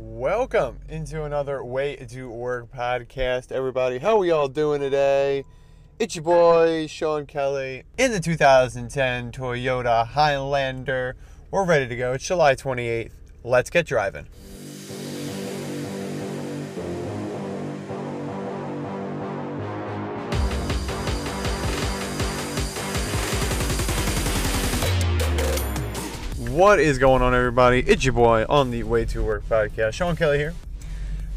Welcome into another Way to Work podcast, everybody. How we all doing today? It's your boy Sean Kelly in the 2010 Toyota Highlander. We're ready to go. It's July 28th. Let's get driving. What is going on, everybody? It's your boy on the Way to Work podcast. Sean Kelly here,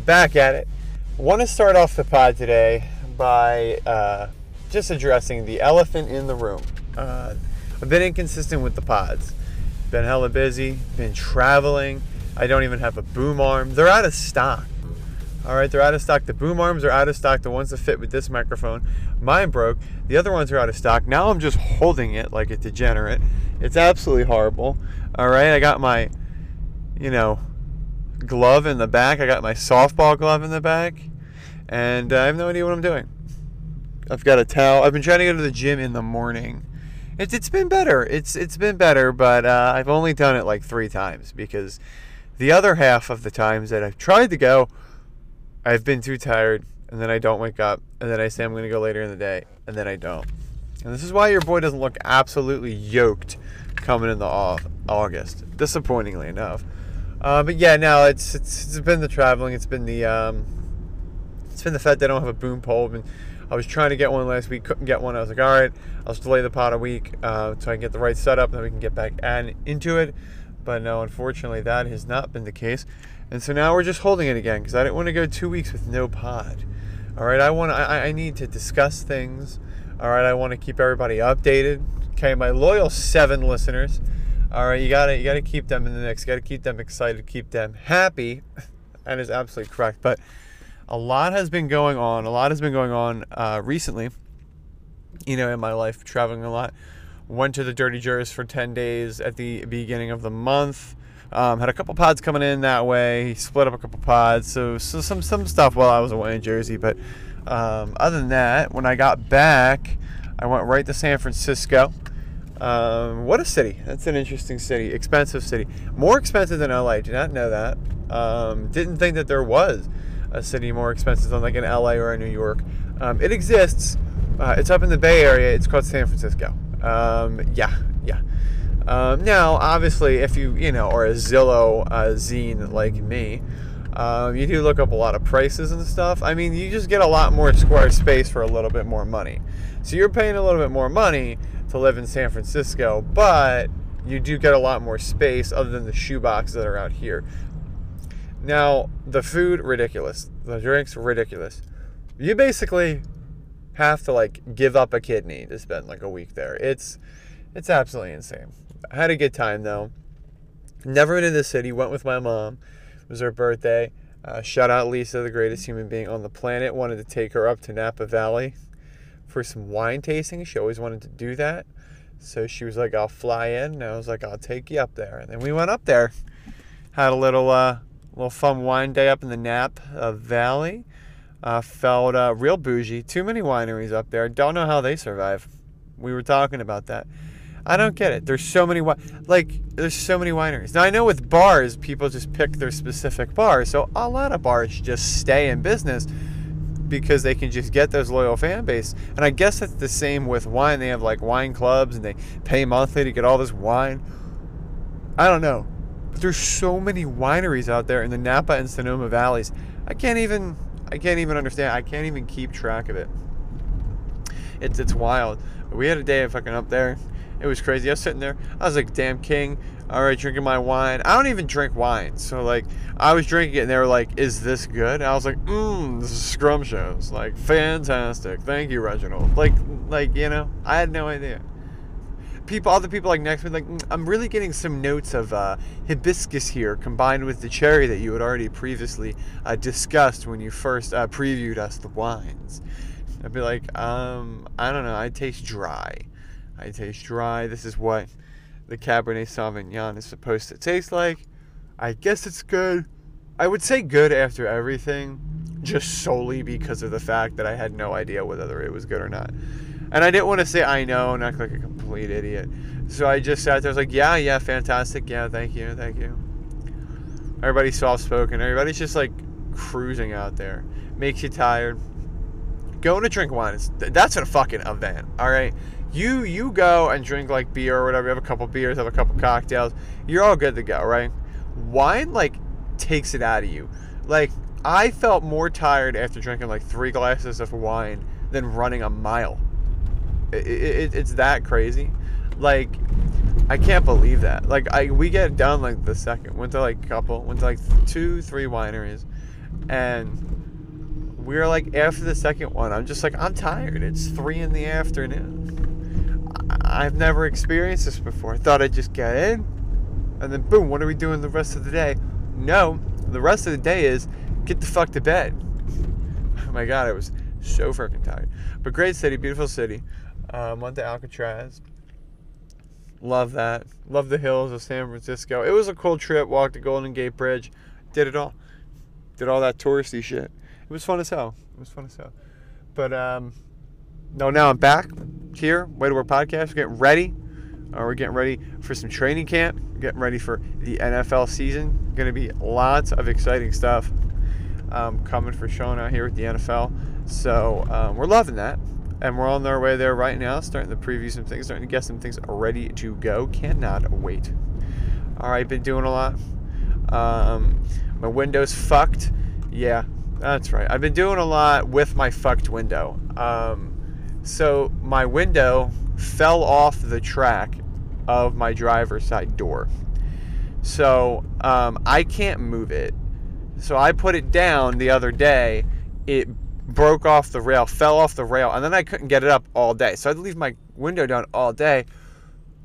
back at it. Want to start off the pod today by uh, just addressing the elephant in the room. Uh, I've been inconsistent with the pods. Been hella busy. Been traveling. I don't even have a boom arm. They're out of stock. All right, they're out of stock. The boom arms are out of stock. The ones that fit with this microphone. Mine broke. The other ones are out of stock. Now I'm just holding it like a degenerate. It's absolutely horrible. All right, I got my, you know, glove in the back. I got my softball glove in the back, and I have no idea what I'm doing. I've got a towel. I've been trying to go to the gym in the morning. It's it's been better. It's it's been better, but uh, I've only done it like three times because the other half of the times that I've tried to go, I've been too tired, and then I don't wake up, and then I say I'm going to go later in the day, and then I don't. And this is why your boy doesn't look absolutely yoked coming in the August, disappointingly enough. Uh, but yeah, now it's, it's it's been the traveling. It's been the um, it's been the fact that I don't have a boom pole. And I was trying to get one last week, couldn't get one. I was like, all right, I'll just delay the pot a week uh, so I can get the right setup, and then we can get back and into it. But no, unfortunately, that has not been the case. And so now we're just holding it again because I didn't want to go two weeks with no pod. All right, I want I, I need to discuss things. All right, I want to keep everybody updated. Okay, my loyal seven listeners. All right, you gotta you gotta keep them in the mix. You gotta keep them excited, keep them happy. That is absolutely correct. But a lot has been going on. A lot has been going on uh, recently. You know, in my life, traveling a lot. Went to the Dirty Jers for ten days at the beginning of the month. Um, had a couple pods coming in that way. Split up a couple pods. So, so some some stuff while I was away in Jersey. But um, other than that, when I got back, I went right to San Francisco. Um, what a city! That's an interesting city. Expensive city. More expensive than LA. Did not know that. Um, didn't think that there was a city more expensive than like an LA or a New York. Um, it exists. Uh, it's up in the Bay Area. It's called San Francisco. Um, yeah. Um, now, obviously, if you you know are a Zillow uh, zine like me, um, you do look up a lot of prices and stuff. I mean, you just get a lot more square space for a little bit more money. So you're paying a little bit more money to live in San Francisco, but you do get a lot more space other than the shoeboxes that are out here. Now, the food ridiculous. The drinks ridiculous. You basically have to like give up a kidney to spend like a week there. It's it's absolutely insane. I had a good time though. Never been in the city. Went with my mom. It was her birthday. Uh, shout out Lisa, the greatest human being on the planet. Wanted to take her up to Napa Valley for some wine tasting. She always wanted to do that. So she was like, I'll fly in. And I was like, I'll take you up there. And then we went up there. Had a little uh, little fun wine day up in the Napa Valley. Uh, felt uh, real bougie. Too many wineries up there. Don't know how they survive. We were talking about that. I don't get it. There's so many like there's so many wineries. Now I know with bars, people just pick their specific bars. So a lot of bars just stay in business because they can just get those loyal fan base. And I guess it's the same with wine. They have like wine clubs and they pay monthly to get all this wine. I don't know. But there's so many wineries out there in the Napa and Sonoma valleys. I can't even I can't even understand. I can't even keep track of it. It's it's wild. We had a day of fucking up there. It was crazy. I was sitting there. I was like, damn king. All right, drinking my wine. I don't even drink wine. So, like, I was drinking it and they were like, is this good? And I was like, mmm, this is scrumptious. Like, fantastic. Thank you, Reginald. Like, like, you know, I had no idea. People, other people like next to me, like, mm, I'm really getting some notes of uh, hibiscus here combined with the cherry that you had already previously uh, discussed when you first uh, previewed us the wines. I'd be like, um, I don't know. I taste dry. I taste dry. This is what the Cabernet Sauvignon is supposed to taste like. I guess it's good. I would say good after everything, just solely because of the fact that I had no idea whether it was good or not. And I didn't want to say I know and act like a complete idiot. So I just sat there, I was like, yeah, yeah, fantastic. Yeah, thank you, thank you. Everybody's soft spoken. Everybody's just like cruising out there. Makes you tired. Going to drink wine that's a fucking event. All right. You you go and drink like beer or whatever. You have a couple beers, have a couple cocktails. You're all good to go, right? Wine like takes it out of you. Like I felt more tired after drinking like three glasses of wine than running a mile. It, it, it's that crazy. Like I can't believe that. Like I we get done like the second. Went to like a couple. Went to like two, three wineries, and we're like after the second one. I'm just like I'm tired. It's three in the afternoon. I've never experienced this before. I thought I'd just get in, and then boom. What are we doing the rest of the day? No, the rest of the day is get the fuck to bed. Oh my god, I was so freaking tired. But great city, beautiful city. Um, went to Alcatraz Love that. Love the hills of San Francisco. It was a cool trip. Walked the Golden Gate Bridge. Did it all. Did all that touristy shit. It was fun as hell. It was fun as hell. But um, no, now I'm back here. Way to Work podcast. We're getting ready. Uh, we're getting ready for some training camp. We're getting ready for the NFL season. Going to be lots of exciting stuff um, coming for out here with the NFL. So um, we're loving that and we're on our way there right now, starting to preview some things, starting to get some things ready to go. Cannot wait. All right, been doing a lot. Um, my window's fucked. Yeah, that's right. I've been doing a lot with my fucked window. Um, so my window fell off the track of my driver's side door. So um, I can't move it. So I put it down the other day. It broke off the rail, fell off the rail, and then I couldn't get it up all day. So I had to leave my window down all day.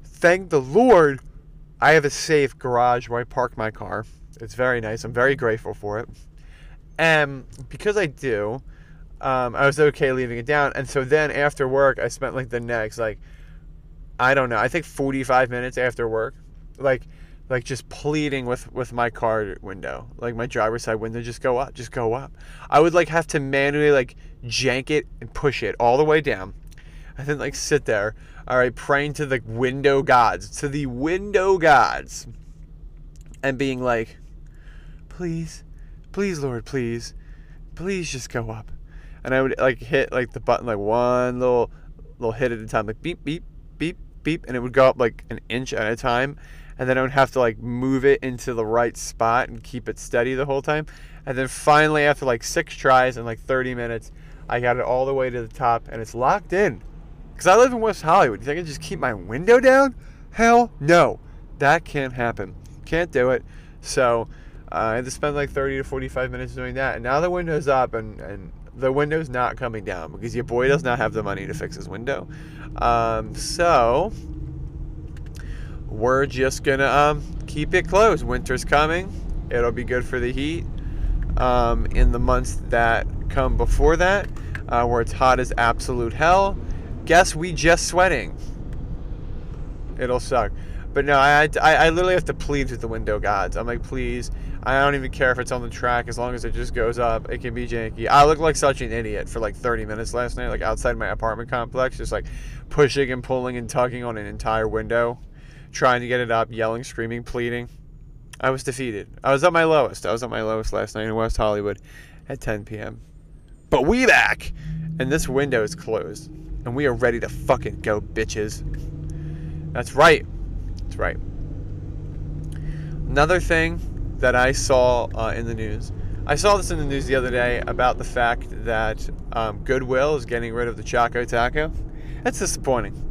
Thank the Lord, I have a safe garage where I park my car. It's very nice. I'm very grateful for it. And because I do, um, I was okay leaving it down. And so then after work, I spent like the next, like, I don't know, I think 45 minutes after work, like, like just pleading with with my car window like my driver's side window just go up just go up i would like have to manually like jank it and push it all the way down and then like sit there all right praying to the window gods to the window gods and being like please please lord please please just go up and i would like hit like the button like one little little hit at a time like beep beep beep beep and it would go up like an inch at a time and then I would have to like move it into the right spot and keep it steady the whole time. And then finally, after like six tries and like 30 minutes, I got it all the way to the top and it's locked in. Because I live in West Hollywood. You think I can just keep my window down? Hell no. That can't happen. Can't do it. So uh, I had to spend like 30 to 45 minutes doing that. And now the window's up and, and the window's not coming down because your boy does not have the money to fix his window. Um, so we're just gonna um, keep it closed. Winter's coming. It'll be good for the heat. Um, in the months that come before that, uh, where it's hot as absolute hell, guess we just sweating. It'll suck. But no, I, I, I literally have to plead with the window gods. I'm like, please, I don't even care if it's on the track as long as it just goes up. It can be janky. I look like such an idiot for like 30 minutes last night, like outside my apartment complex, just like pushing and pulling and tugging on an entire window trying to get it up, yelling, screaming, pleading. I was defeated. I was at my lowest. I was at my lowest last night in West Hollywood at 10 p.m. But we back, and this window is closed, and we are ready to fucking go, bitches. That's right. That's right. Another thing that I saw uh, in the news. I saw this in the news the other day about the fact that um, Goodwill is getting rid of the Choco Taco. That's disappointing.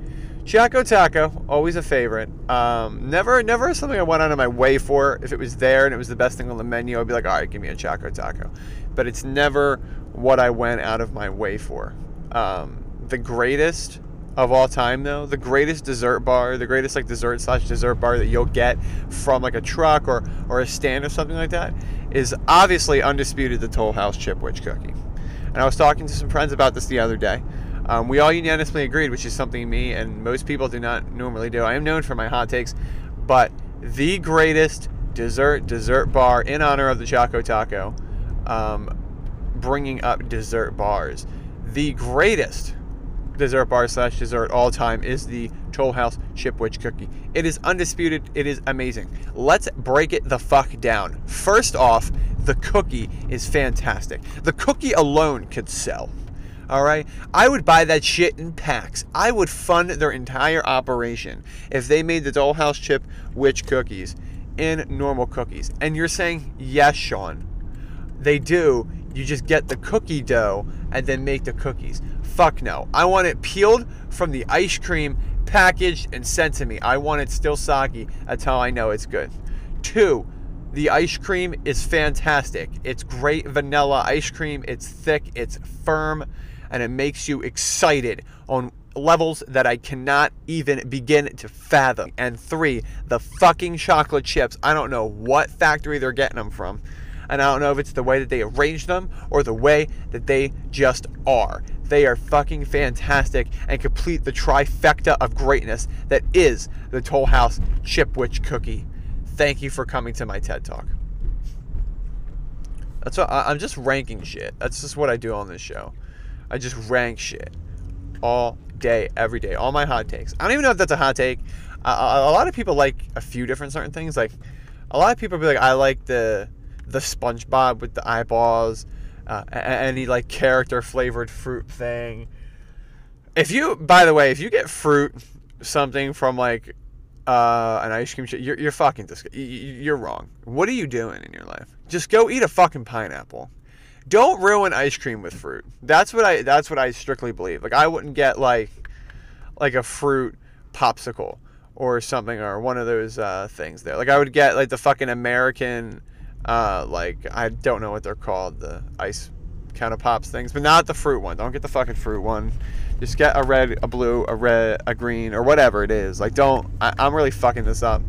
Choco Taco, always a favorite. Um, never, never something I went out of my way for. If it was there and it was the best thing on the menu, I'd be like, all right, give me a Choco Taco. But it's never what I went out of my way for. Um, the greatest of all time, though, the greatest dessert bar, the greatest like dessert slash dessert bar that you'll get from like a truck or or a stand or something like that, is obviously undisputed the Toll House Chipwich cookie. And I was talking to some friends about this the other day. Um, we all unanimously agreed, which is something me and most people do not normally do. I am known for my hot takes, but the greatest dessert dessert bar in honor of the Choco Taco, um, bringing up dessert bars, the greatest dessert bar slash dessert all time is the Toll House Chipwich cookie. It is undisputed. It is amazing. Let's break it the fuck down. First off, the cookie is fantastic. The cookie alone could sell. All right, I would buy that shit in packs. I would fund their entire operation if they made the Toll House Chip Witch cookies in normal cookies. And you're saying yes, Sean. They do. You just get the cookie dough and then make the cookies. Fuck no. I want it peeled from the ice cream, packaged, and sent to me. I want it still soggy. That's how I know it's good. Two, the ice cream is fantastic. It's great vanilla ice cream. It's thick, it's firm, and it makes you excited on levels that I cannot even begin to fathom. And three, the fucking chocolate chips. I don't know what factory they're getting them from. And I don't know if it's the way that they arrange them or the way that they just are. They are fucking fantastic and complete the trifecta of greatness that is the Toll House Chipwich cookie. Thank you for coming to my TED Talk. That's what I'm just ranking shit. That's just what I do on this show. I just rank shit all day, every day, all my hot takes. I don't even know if that's a hot take. A lot of people like a few different certain things. Like a lot of people be like, I like the the SpongeBob with the eyeballs, uh, any like character flavored fruit thing. If you, by the way, if you get fruit something from like uh, an ice cream, you're you're fucking dis- you're wrong. What are you doing in your life? Just go eat a fucking pineapple. Don't ruin ice cream with fruit. That's what I that's what I strictly believe. Like I wouldn't get like like a fruit popsicle or something or one of those uh, things there. Like I would get like the fucking American uh, like I don't know what they're called, the ice kind of pops things, but not the fruit one. Don't get the fucking fruit one. Just get a red, a blue, a red, a green, or whatever it is. Like don't. I, am really fucking this up.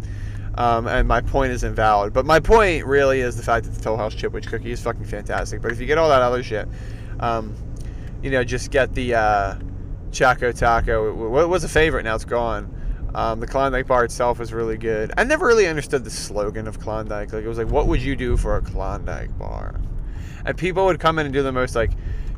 Um, and my point is invalid. But my point really is the fact that the Toll House Chipwich cookie is fucking fantastic. But if you get all that other shit, um, you know, just get the uh, Choco Taco. What was a favorite? Now it's gone. Um, the Klondike bar itself was really good. I never really understood the slogan of Klondike. Like it was like, what would you do for a Klondike bar? And people would come in and do the most like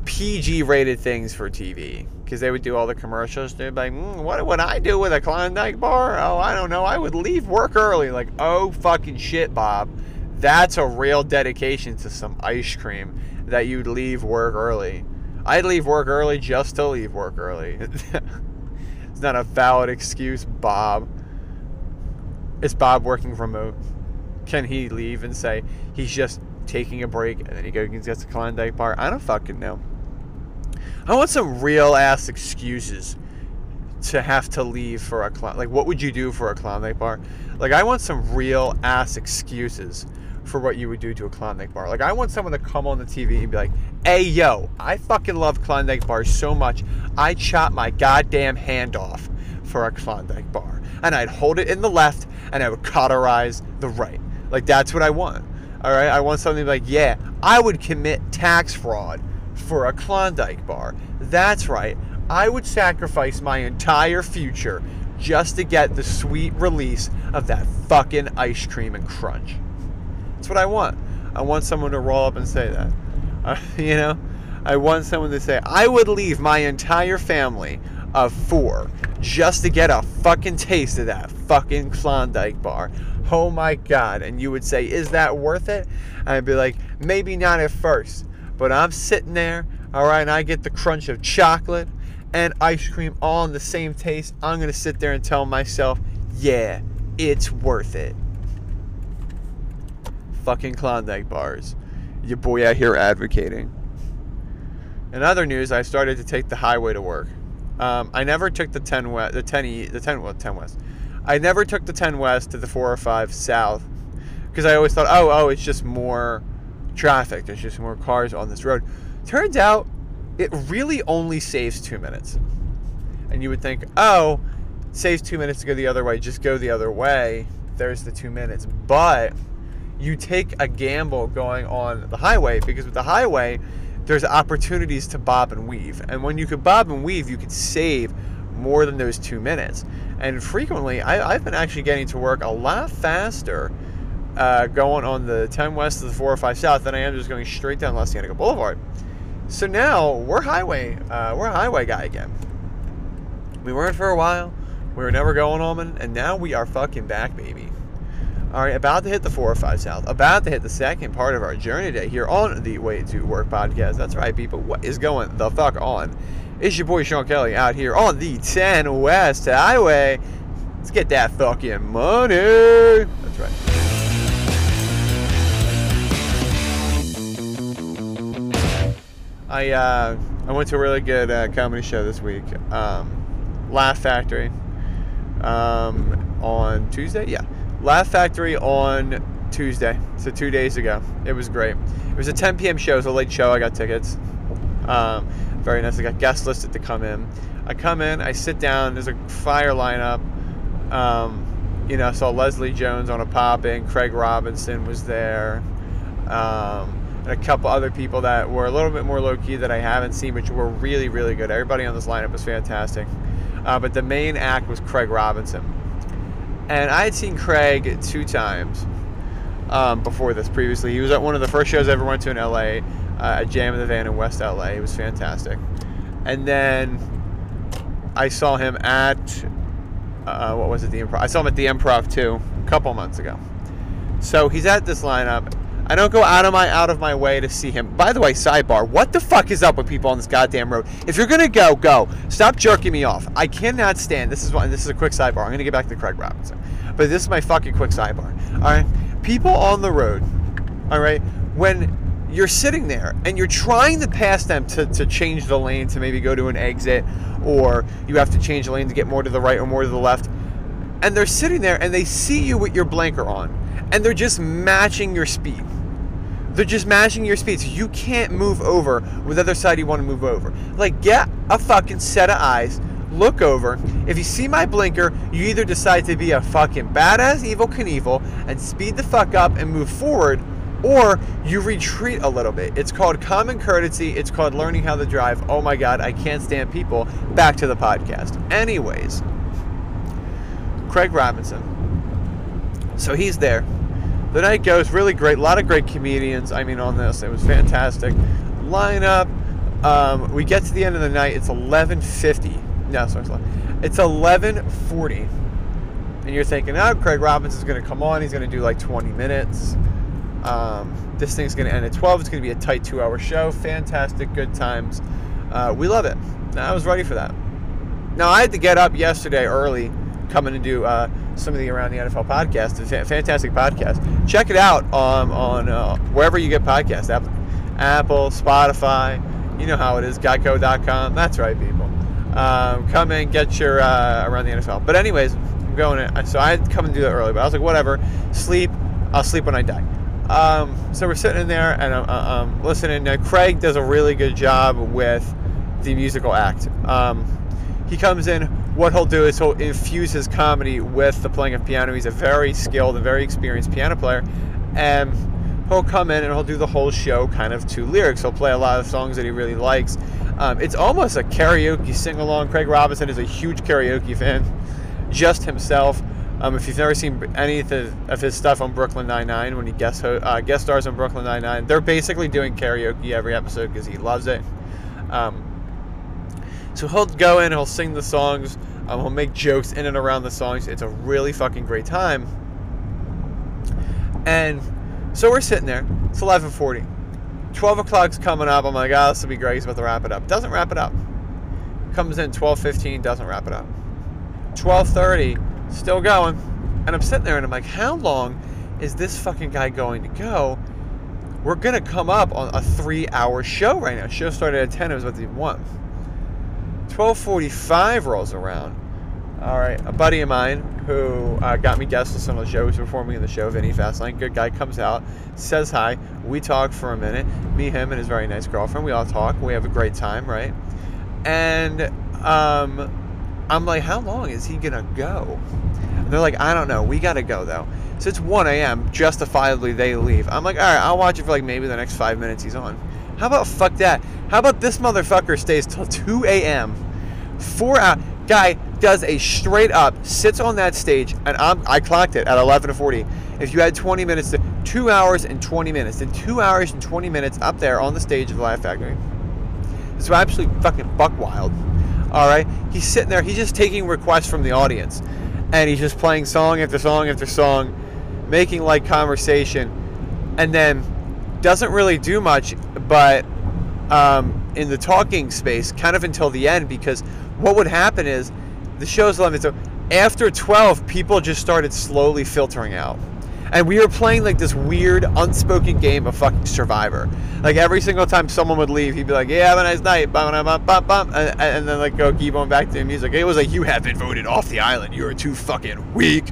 PG rated things for TV because they would do all the commercials. They'd be like, mm, what would I do with a Klondike bar? Oh, I don't know. I would leave work early. Like, oh fucking shit, Bob. That's a real dedication to some ice cream that you'd leave work early. I'd leave work early just to leave work early. It's not a valid excuse, Bob. Is Bob working remote? Can he leave and say he's just taking a break and then he goes gets a Klondike bar? I don't fucking know. I want some real ass excuses to have to leave for a Klondike. Like, what would you do for a Klondike bar? Like, I want some real ass excuses for what you would do to a Klondike bar. Like I want someone to come on the TV and be like, "Hey yo, I fucking love Klondike bars so much. I chop my goddamn hand off for a Klondike bar, and I'd hold it in the left and I would cauterize the right. Like that's what I want. All right, I want something like, yeah, I would commit tax fraud for a Klondike bar. That's right. I would sacrifice my entire future just to get the sweet release of that fucking ice cream and crunch. That's what I want. I want someone to roll up and say that. Uh, you know, I want someone to say, I would leave my entire family of four just to get a fucking taste of that fucking Klondike bar. Oh my God. And you would say, Is that worth it? And I'd be like, Maybe not at first, but I'm sitting there, all right, and I get the crunch of chocolate and ice cream all in the same taste. I'm going to sit there and tell myself, Yeah, it's worth it fucking Klondike bars. Your boy out here advocating. In other news, I started to take the highway to work. Um, I never took the 10 west, the 10 e, the 10 well, 10 west. I never took the 10 west to the 405 south because I always thought, oh, oh, it's just more traffic. There's just more cars on this road. Turns out, it really only saves two minutes. And you would think, oh, saves two minutes to go the other way. Just go the other way. There's the two minutes. But you take a gamble going on the highway because with the highway, there's opportunities to bob and weave. And when you could bob and weave, you could save more than those two minutes. And frequently, I, have been actually getting to work a lot faster uh, going on the 10 west to the 405 south than I am just going straight down Los Angeles Boulevard. So now we're highway, uh, we're a highway guy again. We weren't for a while. We were never going and, and now we are fucking back, baby. All right, about to hit the 405 South, about to hit the second part of our journey today here on the Way to Work podcast. That's right, people. What is going the fuck on? It's your boy Sean Kelly out here on the 10 West Highway. Let's get that fucking money. That's right. I uh, I went to a really good uh, comedy show this week, um, Laugh Factory, um, on Tuesday. Yeah, Laugh Factory on Tuesday, so two days ago. It was great. It was a 10 p.m. show. It was a late show. I got tickets. Um, very nice. I got guest listed to come in. I come in. I sit down. There's a fire lineup. Um, you know, I saw Leslie Jones on a pop in. Craig Robinson was there. Um, and a couple other people that were a little bit more low key that I haven't seen, which were really, really good. Everybody on this lineup was fantastic. Uh, but the main act was Craig Robinson. And I had seen Craig two times um, before this previously. He was at one of the first shows I ever went to in LA, uh, Jam in the Van in West LA. It was fantastic. And then I saw him at, uh, what was it, the Improv? I saw him at the Improv too, a couple months ago. So he's at this lineup. I don't go out of my out of my way to see him. By the way, sidebar: What the fuck is up with people on this goddamn road? If you're gonna go, go. Stop jerking me off. I cannot stand. This is one. This is a quick sidebar. I'm gonna get back to Craig Robinson, but this is my fucking quick sidebar. All right, people on the road. All right, when you're sitting there and you're trying to pass them to, to change the lane to maybe go to an exit, or you have to change the lane to get more to the right or more to the left, and they're sitting there and they see you with your blinker on, and they're just matching your speed they're just matching your speed, so you can't move over with the other side you want to move over. Like, get a fucking set of eyes, look over. If you see my blinker, you either decide to be a fucking badass Evel Knievel and speed the fuck up and move forward, or you retreat a little bit. It's called common courtesy. It's called learning how to drive. Oh my God, I can't stand people. Back to the podcast. Anyways, Craig Robinson. So he's there the night goes really great. A lot of great comedians. I mean, on this, it was fantastic. Lineup. Um, we get to the end of the night. It's 11:50. No, sorry, it's 11:40, and you're thinking, oh, Craig Robbins is going to come on. He's going to do like 20 minutes. Um, this thing's going to end at 12. It's going to be a tight two-hour show. Fantastic, good times. Uh, we love it. I was ready for that. Now I had to get up yesterday early, coming to do uh, some of the Around the NFL podcast. It's a fantastic podcast. Check it out on on uh, wherever you get podcasts. Apple, Apple, Spotify. You know how it is. Geico.com. That's right, people. Um, come in, get your uh, Around the NFL. But anyways, I'm going. In. So I had come and do that early, but I was like, whatever. Sleep. I'll sleep when I die. Um, so we're sitting in there and I'm, I'm listening. Now, Craig does a really good job with the musical act. Um, he comes in what he'll do is he'll infuse his comedy with the playing of piano. He's a very skilled and very experienced piano player, and he'll come in and he'll do the whole show kind of to lyrics. He'll play a lot of songs that he really likes. Um, it's almost a karaoke sing along. Craig Robinson is a huge karaoke fan, just himself. Um, if you've never seen any of his stuff on Brooklyn Nine-Nine, when he guest, ho- uh, guest stars on Brooklyn Nine-Nine, they're basically doing karaoke every episode because he loves it. Um, so he'll go in, he'll sing the songs, um, he'll make jokes in and around the songs. It's a really fucking great time. And so we're sitting there. It's 11:40. 12 o'clock's coming up. I'm like, oh, this will be great. He's about to wrap it up. Doesn't wrap it up. Comes in 12:15. Doesn't wrap it up. 12:30. Still going. And I'm sitting there and I'm like, how long is this fucking guy going to go? We're gonna come up on a three-hour show right now. Show started at 10. It was what the one. 12:45 rolls around. All right, a buddy of mine who uh, got me guest list on the show, who's performing in the show, Vinny Fastlane, good guy, comes out, says hi. We talk for a minute. Me, him, and his very nice girlfriend. We all talk. We have a great time, right? And um, I'm like, how long is he gonna go? And they're like, I don't know. We gotta go though. So it's 1 a.m. Justifiably, they leave. I'm like, all right, I'll watch it for like maybe the next five minutes he's on. How about fuck that? How about this motherfucker stays till 2 a.m. Four hours. Guy does a straight up, sits on that stage, and I'm, I clocked it at 11:40. If you had 20 minutes, to two hours and 20 minutes, and two hours and 20 minutes up there on the stage of the Laugh Factory. It's absolutely fucking buck wild. All right, he's sitting there. He's just taking requests from the audience, and he's just playing song after song after song, making like conversation, and then doesn't really do much, but um, in the talking space, kind of until the end, because what would happen is the show's 11, so after 12, people just started slowly filtering out. And we were playing like this weird, unspoken game of fucking Survivor. Like every single time someone would leave, he'd be like, "Yeah, have a nice night," bum, bum, bum, bum, and, and then like go keep on back to the music. It was like, "You have been voted off the island. You are too fucking weak."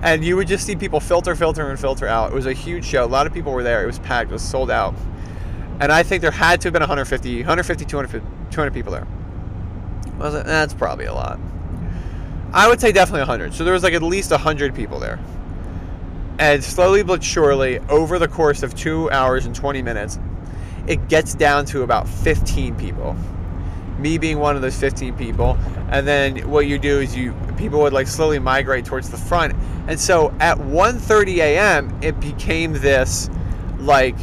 And you would just see people filter, filter, and filter out. It was a huge show. A lot of people were there. It was packed. It was sold out. And I think there had to have been 150, 150, 200, 200 people there. Was it? That's probably a lot. I would say definitely 100. So there was like at least 100 people there. And slowly but surely, over the course of two hours and 20 minutes, it gets down to about 15 people. Me being one of those 15 people. And then what you do is you people would like slowly migrate towards the front. And so at 1:30 a.m., it became this like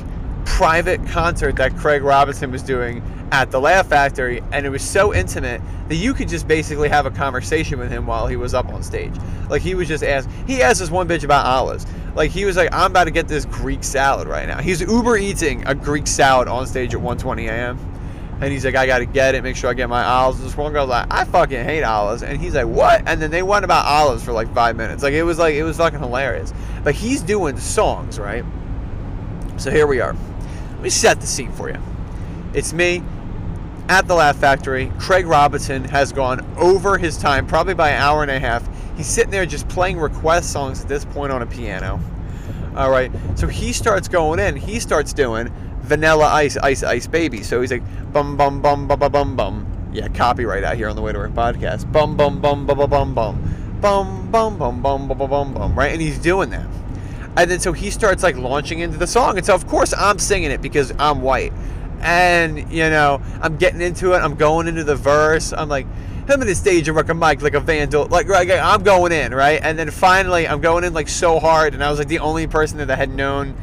private concert that Craig Robinson was doing at the Laugh Factory, and it was so intimate that you could just basically have a conversation with him while he was up on stage. Like he was just asked, he asked this one bitch about olives. Like he was like, I'm about to get this Greek salad right now. He's Uber eating a Greek salad on stage at 1:20 a.m. And he's like, I gotta get it, make sure I get my olives. This one girl's like, I fucking hate olives. And he's like, what? And then they went about olives for like five minutes. Like it was like it was fucking hilarious. But he's doing songs, right? So here we are. Let me set the scene for you. It's me at the Laugh Factory. Craig Robinson has gone over his time, probably by an hour and a half. He's sitting there just playing request songs at this point on a piano. All right. So he starts going in. He starts doing Vanilla Ice, Ice, Ice Baby. So he's like bum bum bum bum bum bum bum. Yeah, copyright out here on the Way to Work podcast. Bum bum bum bum bum bum bum bum bum bum bum bum bum bum. Right, and he's doing that. And then so he starts like launching into the song, and so of course I'm singing it because I'm white, and you know I'm getting into it. I'm going into the verse. I'm like. I'm in the stage and a mic like a vandal, like, like I'm going in, right? And then finally, I'm going in like so hard, and I was like the only person that I had known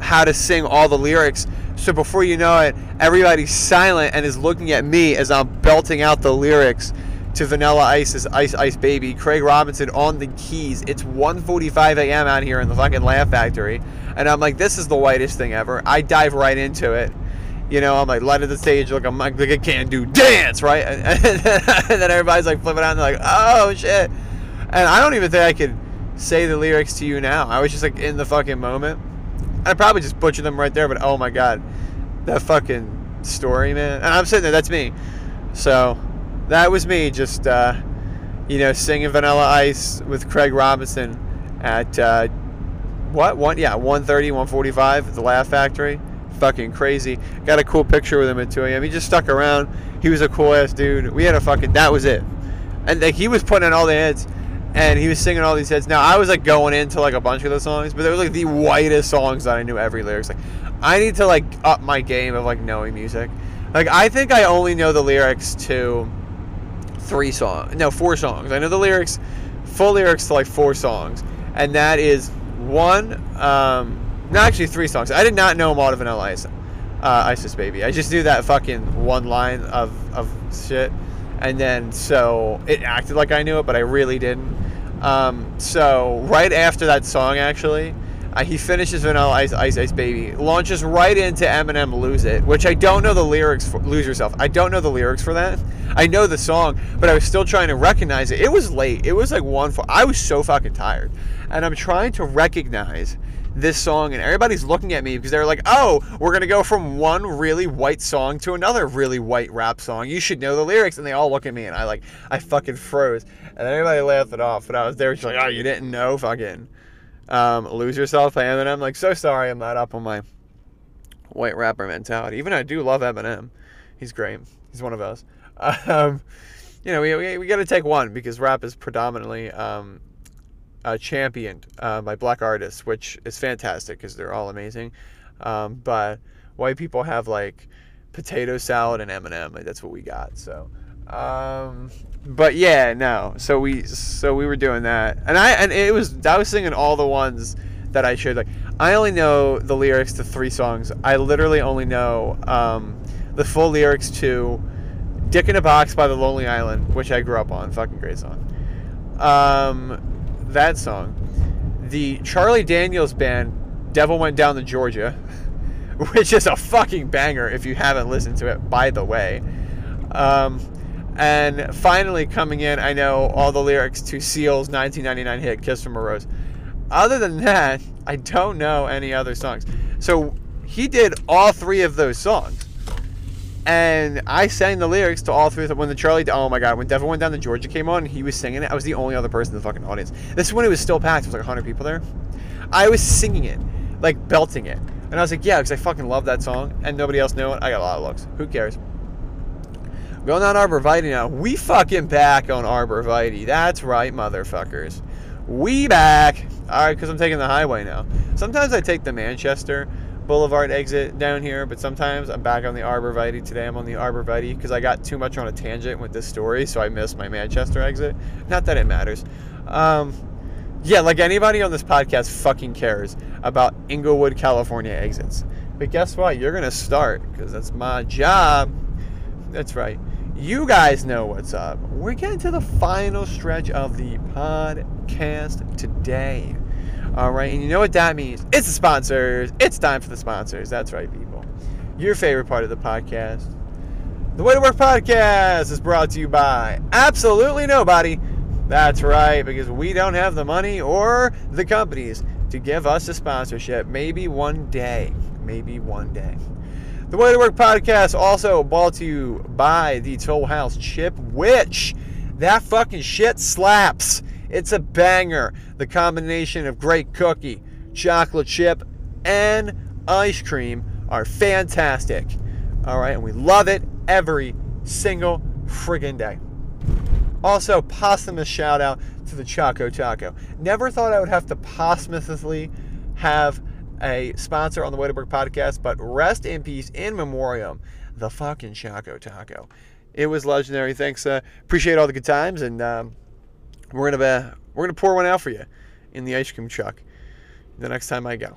how to sing all the lyrics. So before you know it, everybody's silent and is looking at me as I'm belting out the lyrics to Vanilla Ice's Ice Ice Baby. Craig Robinson on the keys. It's 1:45 a.m. out here in the fucking Laugh Factory, and I'm like, this is the whitest thing ever. I dive right into it. You know, I'm like light of the stage, like I'm like, a can do dance, right? And, and, then everybody's like flipping out and they're like, oh shit. And I don't even think I could say the lyrics to you now. I was just like in the fucking moment. I probably just butchered them right there, but oh my god, that fucking story, man. And I'm sitting there, that's me. So that was me, just uh, you know, singing Vanilla Ice with Craig Robinson at uh, what one? Yeah, 130, 145 at the Laugh Factory. Fucking crazy. Got a cool picture with him at 2 a.m. He just stuck around. He was a cool ass dude. We had a fucking. That was it. And like, he was putting in all the hits and he was singing all these hits. Now I was like going into like a bunch of the songs, but they were like the whitest songs that I knew every lyrics. Like I need to like up my game of like knowing music. Like I think I only know the lyrics to three songs, no four songs. I know the lyrics, full lyrics to like four songs, and that is one. Um, no, actually three songs. I did not know all to Vanilla Ice, uh, Isis Baby. I just knew that fucking one line of of shit and then so it acted like I knew it, but I really didn't. Um, so right after that song, actually, uh, he finishes Vanilla Ice, Ice Ice Baby, launches right into Eminem Lose It, which I don't know the lyrics for. Lose Yourself. I don't know the lyrics for that. I know the song, but I was still trying to recognize it. It was late. It was like one. For, I was so fucking tired, and I'm trying to recognize this song and everybody's looking at me because they're like, "Oh, we're going to go from one really white song to another really white rap song. You should know the lyrics." And they all look at me and I like I fucking froze. And everybody laughed it off, but I was there just like, "Oh, you didn't know fucking um, lose yourself by Eminem." Like, "So sorry I'm not up on my white rapper mentality." Even I do love Eminem. He's great. He's one of us. Um, you know, we, we, we got to take one because rap is predominantly um, uh, championed uh, by black artists, which is fantastic because they're all amazing. Um, but white people have like potato salad and Eminem. Like, that's what we got. So, um, but yeah, no. So we so we were doing that, and I and it was I was singing all the ones that I should like. I only know the lyrics to three songs. I literally only know um, the full lyrics to Dick in a Box by The Lonely Island, which I grew up on. Fucking great song. Um, that song. The Charlie Daniels band, Devil Went Down to Georgia, which is a fucking banger if you haven't listened to it, by the way. Um, and finally coming in, I know all the lyrics to Seal's 1999 hit, Kiss from a Rose. Other than that, I don't know any other songs. So he did all three of those songs. And I sang the lyrics to all three of them. When the Charlie, oh my God, when Devil Went Down to Georgia came on, he was singing it. I was the only other person in the fucking audience. This is when it was still packed. It was like 100 people there. I was singing it, like belting it. And I was like, yeah, because I fucking love that song. And nobody else knew it. I got a lot of looks. Who cares? Going on Arbor Vitae now. We fucking back on Arbor Vitae. That's right, motherfuckers. We back. All right, because I'm taking the highway now. Sometimes I take the Manchester Boulevard exit down here, but sometimes I'm back on the Arbor Vitae. Today I'm on the Arbor Vitae because I got too much on a tangent with this story, so I missed my Manchester exit. Not that it matters. Um, yeah, like anybody on this podcast fucking cares about Inglewood, California exits. But guess what? You're going to start because that's my job. That's right. You guys know what's up. We're getting to the final stretch of the podcast today. All right, and you know what that means? It's the sponsors. It's time for the sponsors. That's right, people. Your favorite part of the podcast. The Way to Work podcast is brought to you by absolutely nobody. That's right, because we don't have the money or the companies to give us a sponsorship. Maybe one day. Maybe one day. The Way to Work podcast also brought to you by the Toll House Chip, which that fucking shit slaps. It's a banger. The combination of great cookie, chocolate chip, and ice cream are fantastic. All right, and we love it every single friggin' day. Also, posthumous shout out to the Choco Taco. Never thought I would have to posthumously have a sponsor on the Work podcast, but rest in peace, in memoriam, the fucking Choco Taco. It was legendary. Thanks. Uh, appreciate all the good times, and um, we're gonna be, we're gonna pour one out for you in the ice cream truck the next time I go.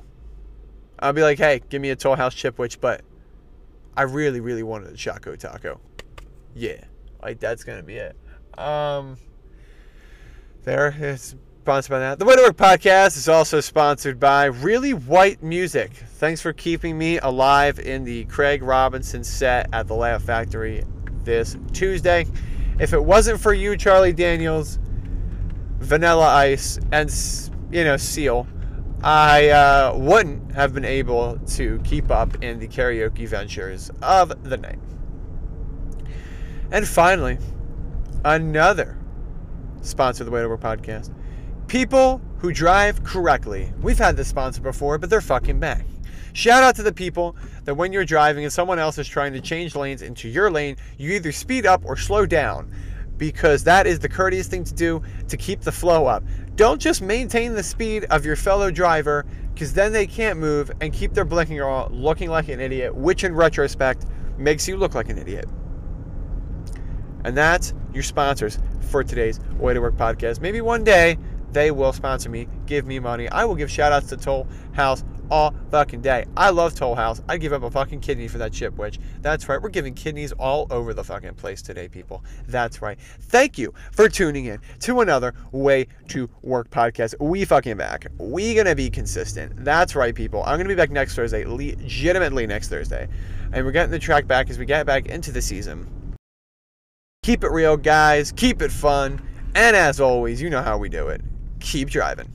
I'll be like, hey, give me a Toll House Chipwich, but I really, really wanted a Choco Taco. Yeah, like that's gonna be it. Um, there, it's sponsored by that. The Way to Work podcast is also sponsored by Really White Music. Thanks for keeping me alive in the Craig Robinson set at the Laugh Factory this Tuesday. If it wasn't for you, Charlie Daniels, Vanilla Ice, and you know Seal, I uh, wouldn't have been able to keep up in the karaoke ventures of the night. And finally, another sponsor of the Way to Work podcast. People who drive correctly. We've had this sponsor before, but they're fucking back. Shout out to the people that when you're driving and someone else is trying to change lanes into your lane, you either speed up or slow down because that is the courteous thing to do to keep the flow up. Don't just maintain the speed of your fellow driver because then they can't move and keep their blinking on looking like an idiot, which in retrospect makes you look like an idiot. And that's your sponsors for today's Way to Work podcast. Maybe one day they will sponsor me, give me money. I will give shout outs to Toll House all fucking day. I love Toll House. I'd give up a fucking kidney for that chip witch. That's right. We're giving kidneys all over the fucking place today, people. That's right. Thank you for tuning in to another Way to Work podcast. We fucking back. We gonna be consistent. That's right, people. I'm gonna be back next Thursday, legitimately next Thursday. And we're getting the track back as we get back into the season. Keep it real, guys. Keep it fun. And as always, you know how we do it. Keep driving.